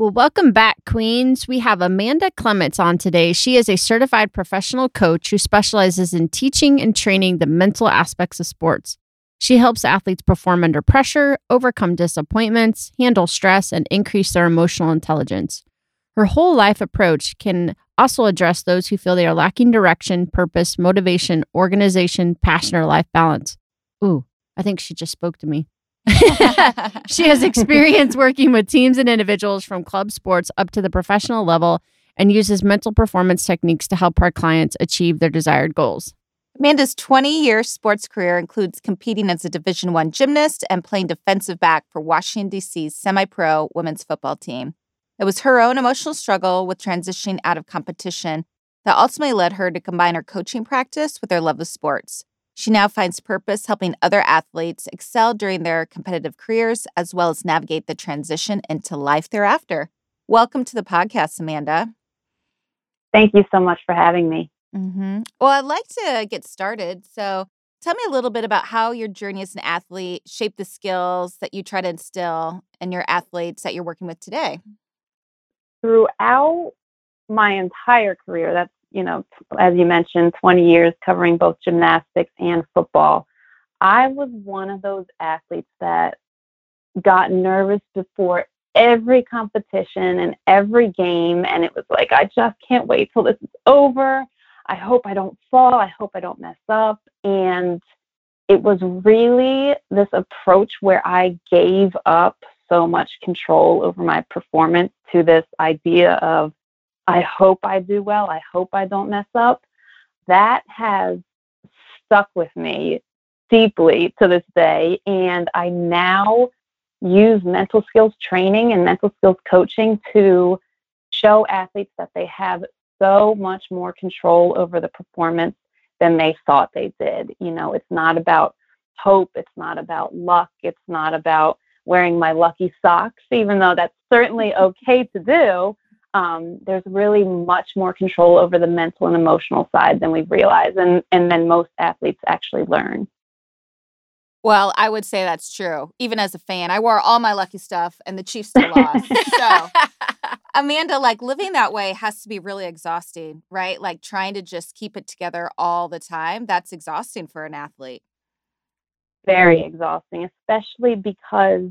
Well, welcome back, Queens. We have Amanda Clements on today. She is a certified professional coach who specializes in teaching and training the mental aspects of sports. She helps athletes perform under pressure, overcome disappointments, handle stress, and increase their emotional intelligence. Her whole life approach can also address those who feel they are lacking direction, purpose, motivation, organization, passion, or life balance. Ooh, I think she just spoke to me. she has experience working with teams and individuals from club sports up to the professional level and uses mental performance techniques to help her clients achieve their desired goals. Amanda's 20-year sports career includes competing as a Division 1 gymnast and playing defensive back for Washington D.C.'s semi-pro women's football team. It was her own emotional struggle with transitioning out of competition that ultimately led her to combine her coaching practice with her love of sports. She now finds purpose helping other athletes excel during their competitive careers, as well as navigate the transition into life thereafter. Welcome to the podcast, Amanda. Thank you so much for having me. Mm-hmm. Well, I'd like to get started. So, tell me a little bit about how your journey as an athlete shaped the skills that you try to instill in your athletes that you're working with today. Throughout my entire career, that's you know, as you mentioned, 20 years covering both gymnastics and football. I was one of those athletes that got nervous before every competition and every game. And it was like, I just can't wait till this is over. I hope I don't fall. I hope I don't mess up. And it was really this approach where I gave up so much control over my performance to this idea of I hope I do well. I hope I don't mess up. That has stuck with me deeply to this day. And I now use mental skills training and mental skills coaching to show athletes that they have so much more control over the performance than they thought they did. You know, it's not about hope, it's not about luck, it's not about wearing my lucky socks, even though that's certainly okay to do um, there's really much more control over the mental and emotional side than we realize, and and then most athletes actually learn. Well, I would say that's true. Even as a fan, I wore all my lucky stuff, and the Chiefs still lost. so, Amanda, like living that way has to be really exhausting, right? Like trying to just keep it together all the time. That's exhausting for an athlete. Very exhausting, especially because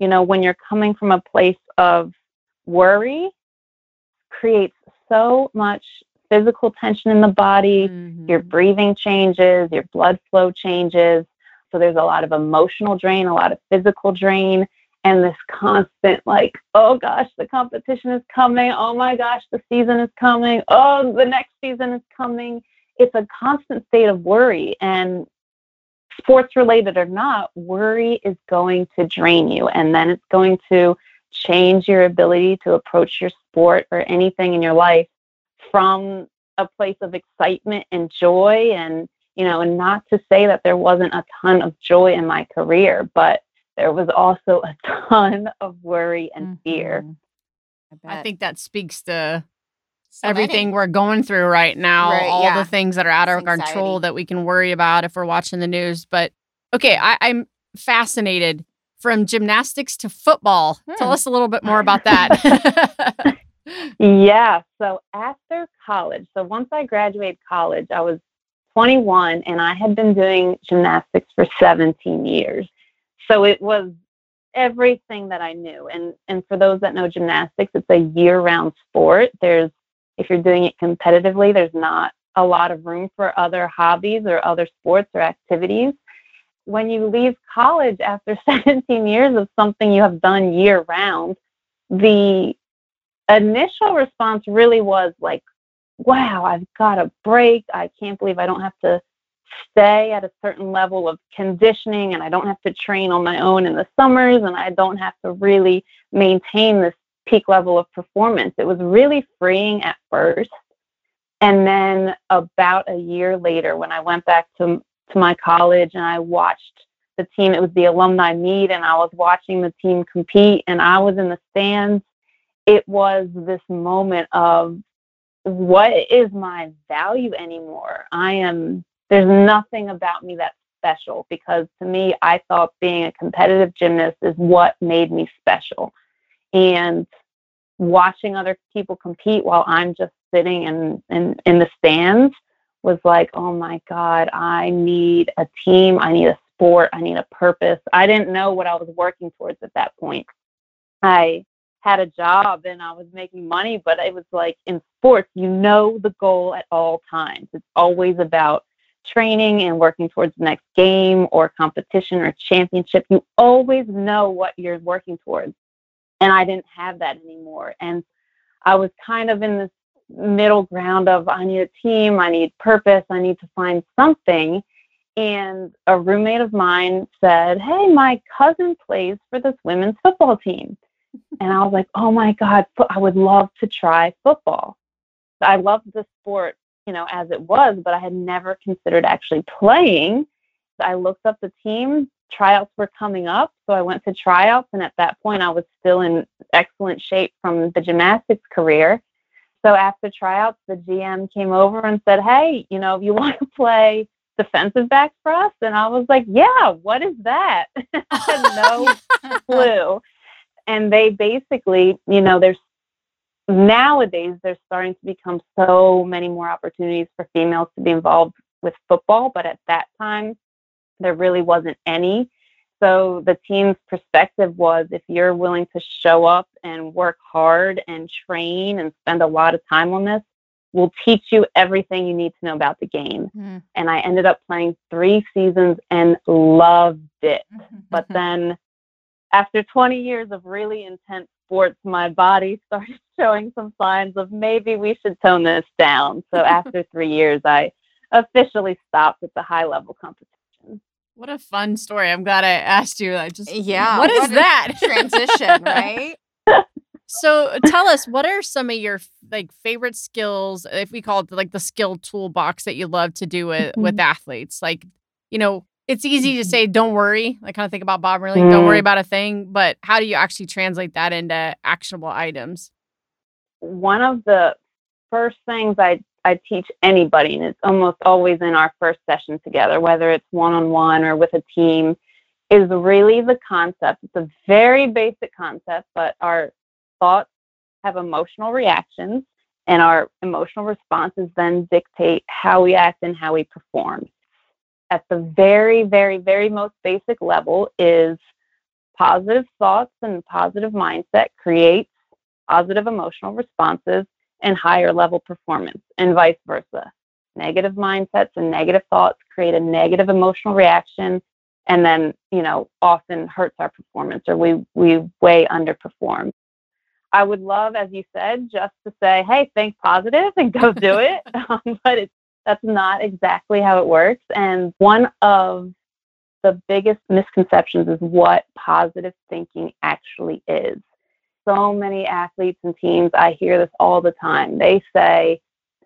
you know when you're coming from a place of worry creates so much physical tension in the body, mm-hmm. your breathing changes, your blood flow changes. So there's a lot of emotional drain, a lot of physical drain, and this constant, like, oh gosh, the competition is coming. Oh my gosh, the season is coming. Oh, the next season is coming. It's a constant state of worry. And sports related or not, worry is going to drain you. And then it's going to change your ability to approach your sport or anything in your life from a place of excitement and joy and you know and not to say that there wasn't a ton of joy in my career but there was also a ton of worry and mm-hmm. fear I, I, think that speaks to so everything many. we're going through right now right, all yeah. the things that are out of our control that we can worry about if we're watching the news but okay I, i'm fascinated from gymnastics to football. Hmm. Tell us a little bit more about that. yeah. So after college, so once I graduated college, I was 21 and I had been doing gymnastics for 17 years. So it was everything that I knew. And and for those that know gymnastics, it's a year-round sport. There's if you're doing it competitively, there's not a lot of room for other hobbies or other sports or activities when you leave college after 17 years of something you have done year round, the initial response really was like, wow, I've got a break. I can't believe I don't have to stay at a certain level of conditioning and I don't have to train on my own in the summers and I don't have to really maintain this peak level of performance. It was really freeing at first. And then about a year later, when I went back to, to my college and I watched the team, it was the alumni meet, and I was watching the team compete, and I was in the stands. It was this moment of what is my value anymore? I am, there's nothing about me that's special because to me, I thought being a competitive gymnast is what made me special. And watching other people compete while I'm just sitting in, in, in the stands was like, oh my God, I need a team. I need a sport. I need a purpose. I didn't know what I was working towards at that point. I had a job and I was making money, but it was like in sports, you know the goal at all times. It's always about training and working towards the next game or competition or championship. You always know what you're working towards. And I didn't have that anymore. And I was kind of in this middle ground of I need a team, I need purpose, I need to find something. And a roommate of mine said, Hey, my cousin plays for this women's football team. And I was like, Oh my God, I would love to try football. I loved the sport, you know, as it was, but I had never considered actually playing. I looked up the team tryouts were coming up. So I went to tryouts, and at that point, I was still in excellent shape from the gymnastics career. So after tryouts, the GM came over and said, Hey, you know, if you want to play defensive back for us? And I was like, Yeah, what is that? No clue. And they basically, you know, there's nowadays there's starting to become so many more opportunities for females to be involved with football. But at that time, there really wasn't any. So the team's perspective was if you're willing to show up and work hard and train and spend a lot of time on this, we'll teach you everything you need to know about the game. Mm. And I ended up playing three seasons and loved it. Mm-hmm. But then after 20 years of really intense sports, my body started showing some signs of maybe we should tone this down. So after three years, I officially stopped at the high level competition. What a fun story. I'm glad I asked you. I just Yeah. What is what that? Transition, right? so tell us what are some of your like favorite skills if we call it like the skill toolbox that you love to do with with mm-hmm. athletes like you know it's easy to mm-hmm. say don't worry i kind of think about Bob Marley mm. don't worry mm. about a thing but how do you actually translate that into actionable items one of the first things i I teach anybody, and it's almost always in our first session together, whether it's one on one or with a team, is really the concept. It's a very basic concept, but our thoughts have emotional reactions, and our emotional responses then dictate how we act and how we perform. At the very, very, very most basic level is positive thoughts and positive mindset creates positive emotional responses and higher level performance, and vice versa. Negative mindsets and negative thoughts create a negative emotional reaction and then, you know, often hurts our performance or we, we way underperform. I would love, as you said, just to say, hey, think positive and go do it. um, but it's, that's not exactly how it works. And one of the biggest misconceptions is what positive thinking actually is so many athletes and teams, I hear this all the time. They say,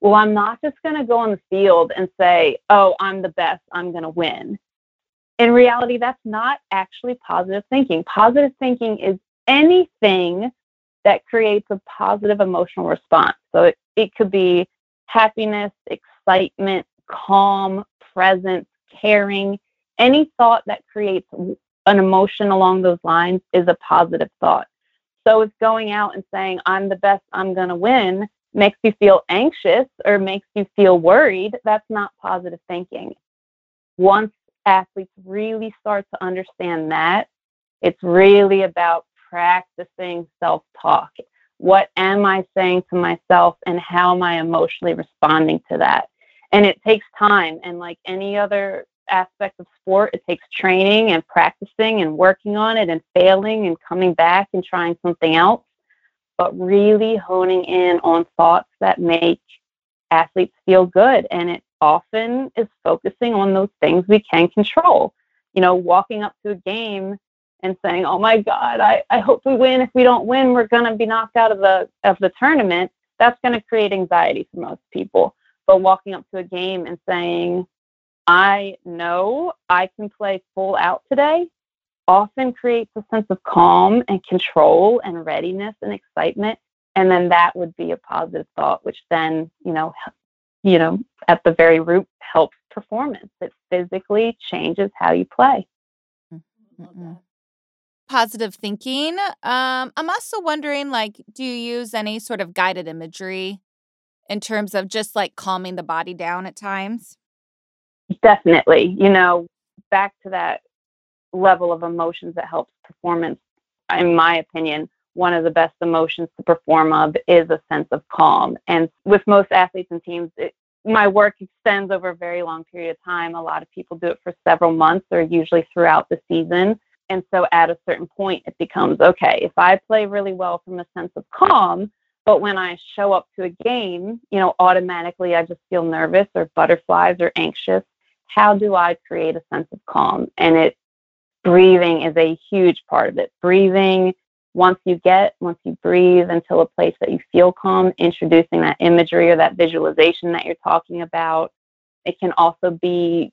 well, I'm not just going to go on the field and say, oh, I'm the best, I'm going to win. In reality, that's not actually positive thinking. Positive thinking is anything that creates a positive emotional response. So it, it could be happiness, excitement, calm, presence, caring. Any thought that creates an emotion along those lines is a positive thought. So if going out and saying, I'm the best, I'm going to win, makes you feel anxious or makes you feel worried, that's not positive thinking. Once athletes really start to understand that, it's really about practicing self talk. What am I saying to myself and how am I emotionally responding to that? And it takes time. And like any other aspect of sport. It takes training and practicing and working on it and failing and coming back and trying something else, but really honing in on thoughts that make athletes feel good. And it often is focusing on those things we can control. You know, walking up to a game and saying, "Oh my God, I, I hope we win. If we don't win, we're gonna be knocked out of the of the tournament." That's gonna create anxiety for most people. But walking up to a game and saying, "I know I can play full out today," often creates a sense of calm and control and readiness and excitement. And then that would be a positive thought, which then, you know, you know, at the very root helps performance. It physically changes how you play. Mm-hmm. Positive thinking. Um, I'm also wondering, like, do you use any sort of guided imagery in terms of just like calming the body down at times? Definitely. You know, back to that level of emotions that helps performance. In my opinion, one of the best emotions to perform of is a sense of calm. And with most athletes and teams, it, my work extends over a very long period of time. A lot of people do it for several months or usually throughout the season. And so at a certain point, it becomes okay, if I play really well from a sense of calm, but when I show up to a game, you know, automatically I just feel nervous or butterflies or anxious. How do I create a sense of calm? And it breathing is a huge part of it. Breathing, once you get, once you breathe until a place that you feel calm, introducing that imagery or that visualization that you're talking about. It can also be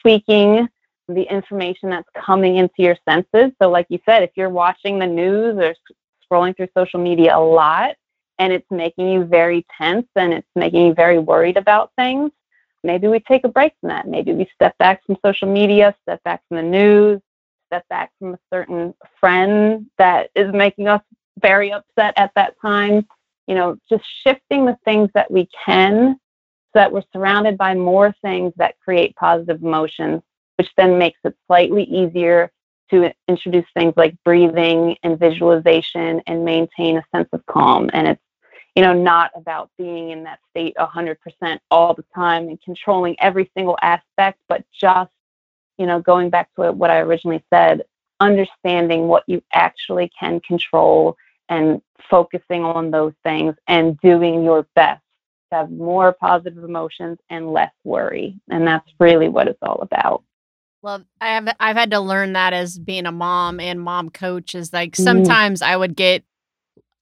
tweaking the information that's coming into your senses. So, like you said, if you're watching the news or scrolling through social media a lot and it's making you very tense and it's making you very worried about things, maybe we take a break from that. Maybe we step back from social media, step back from the news, step back from a certain friend that is making us very upset at that time. You know, just shifting the things that we can so that we're surrounded by more things that create positive emotions, which then makes it slightly easier to introduce things like breathing and visualization and maintain a sense of calm. And it's, you know, not about being in that state 100% all the time and controlling every single aspect, but just you know, going back to what I originally said, understanding what you actually can control and focusing on those things and doing your best to have more positive emotions and less worry. And that's really what it's all about. Well, I have I've had to learn that as being a mom and mom coach is like mm-hmm. sometimes mm. I would get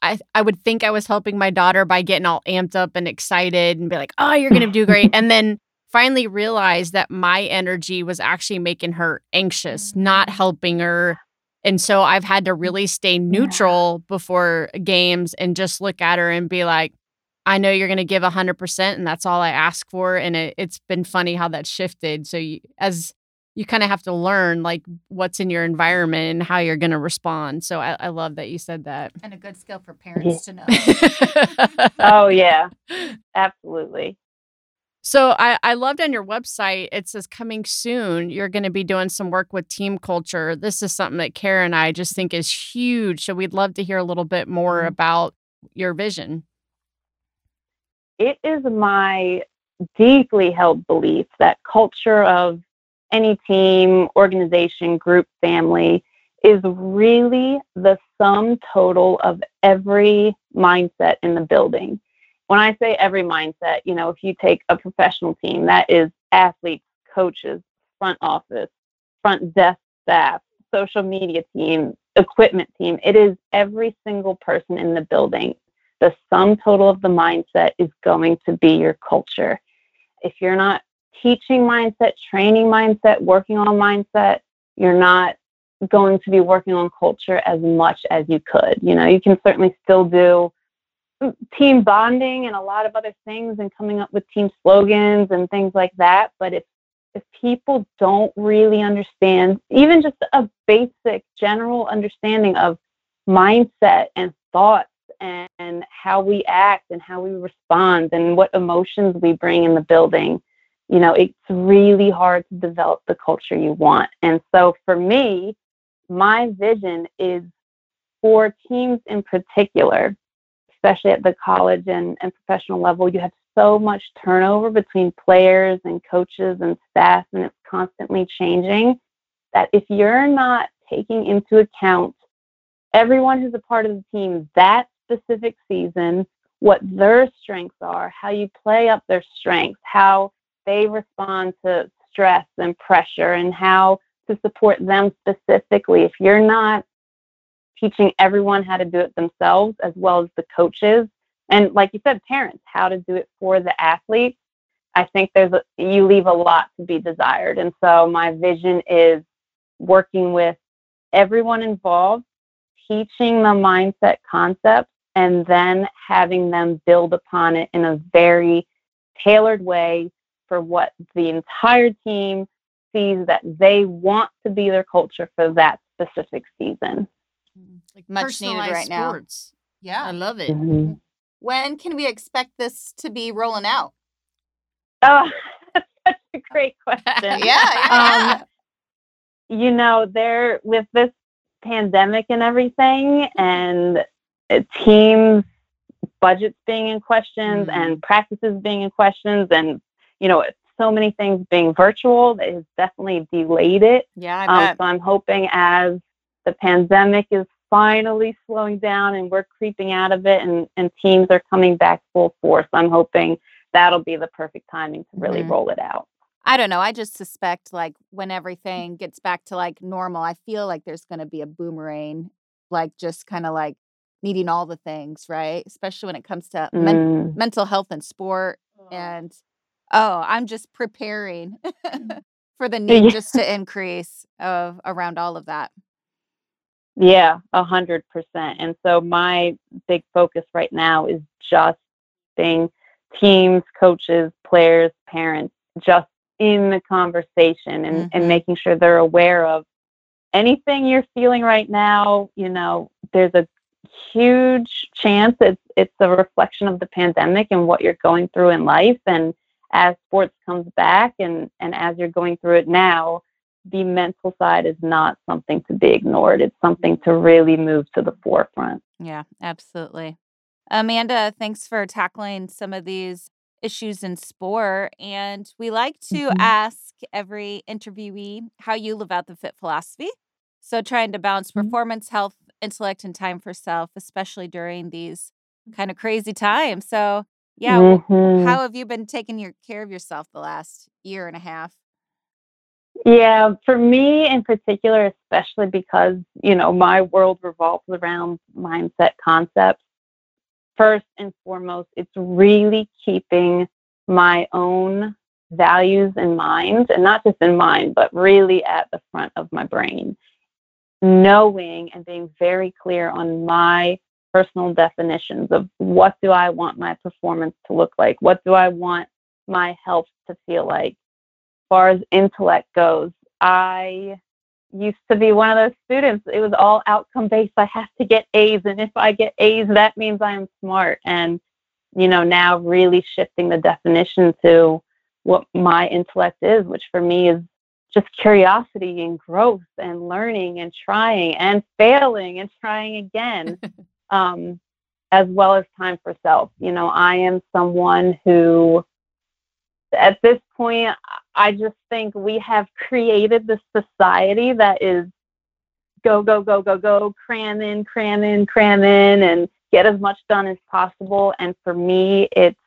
I, I would think I was helping my daughter by getting all amped up and excited and be like, oh, you're going to do great. and then finally realized that my energy was actually making her anxious, not mm. helping her. And so I've had to really stay neutral yeah. before games and just look at her and be like, I know you're going to give 100%, and that's all I ask for. And it, has been funny how that shifted. So, you, as you kind of have to learn like what's in your environment and how you're going to respond. So, I, I, love that you said that. And a good skill for parents to know. oh, yeah, absolutely. So I, I loved on your website, it says coming soon, you're going to be doing some work with team culture. This is something that Kara and I just think is huge. So we'd love to hear a little bit more mm-hmm. about your vision. It is my deeply held belief that culture of any team, organization, group, family is really the sum total of every mindset in the building when I say every mindset, you know, if you take a professional team, that is athletes, coaches, front office, front desk staff, social media team, equipment team. It is every single person in the building. The sum total of the mindset is going to be your culture. If you're not teaching mindset, training mindset, working on mindset, you're not going to be working on culture as much as you could. You know, you can certainly still do mm, team bonding and a lot of other things and coming up with team slogans and things like that. But if if people don't really understand even just a basic general understanding of mindset and thoughts and, and how we act and how we respond and what emotions we bring in the building, you know, it's really hard to develop the culture you want. And so for me, my vision is for teams in particular especially at the college and, and professional level, you have so much turnover between players and coaches and staff, and it's constantly changing. That if you're not taking into account everyone who's a part of the team that specific season, what their strengths are, how you play up their strengths, how they respond to stress and pressure, and how to support them specifically. If you're not teaching everyone how to do it themselves, as well as the coaches, and like you said, parents, how to do it for the athletes, I think there's a, you leave a lot to be desired. And so my vision is working with everyone involved, teaching the mindset concepts, and then having them build upon it in a very tailored way for what the entire team sees that they want to be their culture for that specific season. Mm-hmm. Like much needed right sports. now. Yeah. I love it. Mm-hmm. When can we expect this to be rolling out? Oh, that's such a great question. yeah. yeah. Um, you know, there with this pandemic and everything, and teams budgets being in questions mm-hmm. and practices being in questions and you know so many things being virtual that has definitely delayed it yeah um, so i'm hoping as the pandemic is finally slowing down and we're creeping out of it and, and teams are coming back full force i'm hoping that'll be the perfect timing to really mm-hmm. roll it out I don't know. I just suspect like when everything gets back to like normal, I feel like there's going to be a boomerang, like just kind of like needing all the things, right? Especially when it comes to mm. men- mental health and sport. And oh, I'm just preparing for the need yeah. just to increase of around all of that. Yeah, a hundred percent. And so my big focus right now is just being teams, coaches, players, parents, just in the conversation and, mm-hmm. and making sure they're aware of anything you're feeling right now. You know, there's a huge chance it's it's a reflection of the pandemic and what you're going through in life. And as sports comes back and, and as you're going through it now, the mental side is not something to be ignored. It's something to really move to the forefront. Yeah, absolutely. Amanda, thanks for tackling some of these issues in sport. And we like to mm-hmm. ask every interviewee how you live out the fit philosophy. So, trying to balance mm-hmm. performance, health, intellect, and time for self, especially during these kind of crazy times. So, yeah, mm-hmm. how have you been taking your care of yourself the last year and a half? Yeah, for me in particular, especially because, you know, my world revolves around mindset concepts first and foremost, it's really keeping my own values in mind, and not just in mind, but really at the front of my brain. Knowing and being very clear on my personal definitions of what do I want my performance to look like? What do I want my health to feel like? As far as intellect goes, I used to be one of those students. It was all outcome based. I have to get A's, and if I get A's, that means I am smart. And you know, now really shifting the definition to what my intellect is, which for me is just curiosity and growth and learning and trying and failing and trying again, um, as well as time for self. You know, I am someone who at this point, I just think we have created this society that is go, go, go, go, go, cram in, cram in, cram in, and get as much done as possible. And for me, it's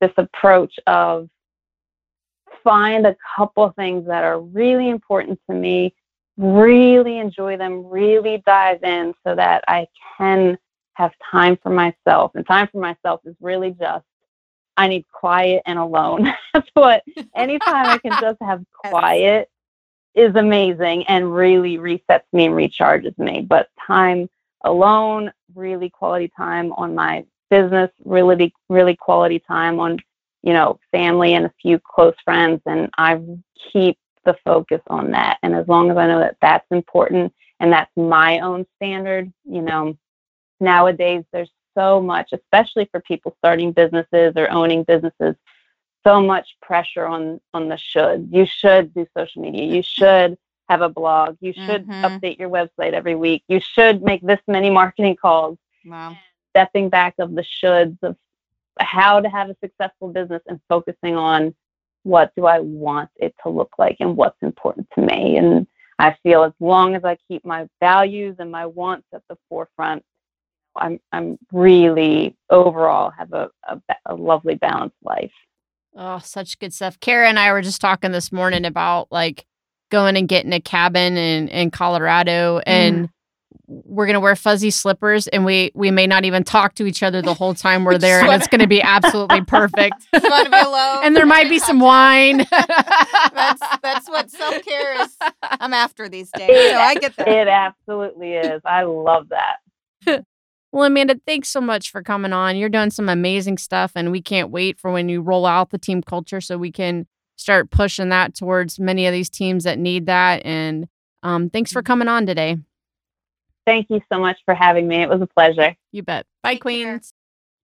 this approach of find a couple things that are really important to me, really enjoy them, really dive in so that I can have time for myself. And time for myself is really just I need quiet and alone. That's what anytime I can just have quiet is amazing and really resets me and recharges me. But time alone, really quality time on my business, really really quality time on, you know, family and a few close friends and I keep the focus on that. And as long as I know that that's important and that's my own standard, you know, nowadays there's so much, especially for people starting businesses or owning businesses, so much pressure on on the should. You should do social media. You should have a blog. You should mm-hmm. update your website every week. You should make this many marketing calls. Wow. Stepping back of the shoulds of how to have a successful business and focusing on what do I want it to look like and what's important to me. And I feel as long as I keep my values and my wants at the forefront, I'm I'm really overall have a, a, a lovely balanced life. Oh, such good stuff. Kara and I were just talking this morning about like going and getting a cabin in in Colorado and mm we're gonna wear fuzzy slippers and we we may not even talk to each other the whole time we're there and it's gonna be absolutely perfect. Alone, and there might be some wine. That's that's what self-care is. I'm after these days so i get that. It absolutely is. I love that well amanda thanks so much for coming on you're doing some amazing stuff and we can't wait for when you roll out the team culture so we can start pushing that towards many of these teams that need that and um, thanks for mm-hmm. coming on today Thank you so much for having me. It was a pleasure. You bet. Bye, Queens.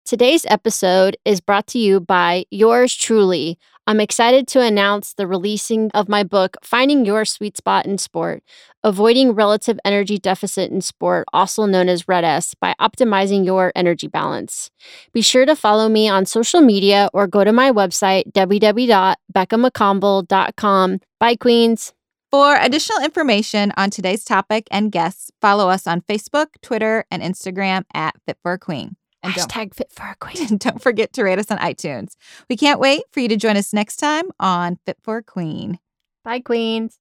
Today's episode is brought to you by yours truly. I'm excited to announce the releasing of my book, Finding Your Sweet Spot in Sport Avoiding Relative Energy Deficit in Sport, also known as RED-S, by optimizing your energy balance. Be sure to follow me on social media or go to my website, www.beccamccomble.com. Bye, Queens. For additional information on today's topic and guests, follow us on Facebook, Twitter, and Instagram at Fit for a Queen. And Hashtag Fit for a Queen. Don't forget to rate us on iTunes. We can't wait for you to join us next time on Fit for a Queen. Bye, Queens.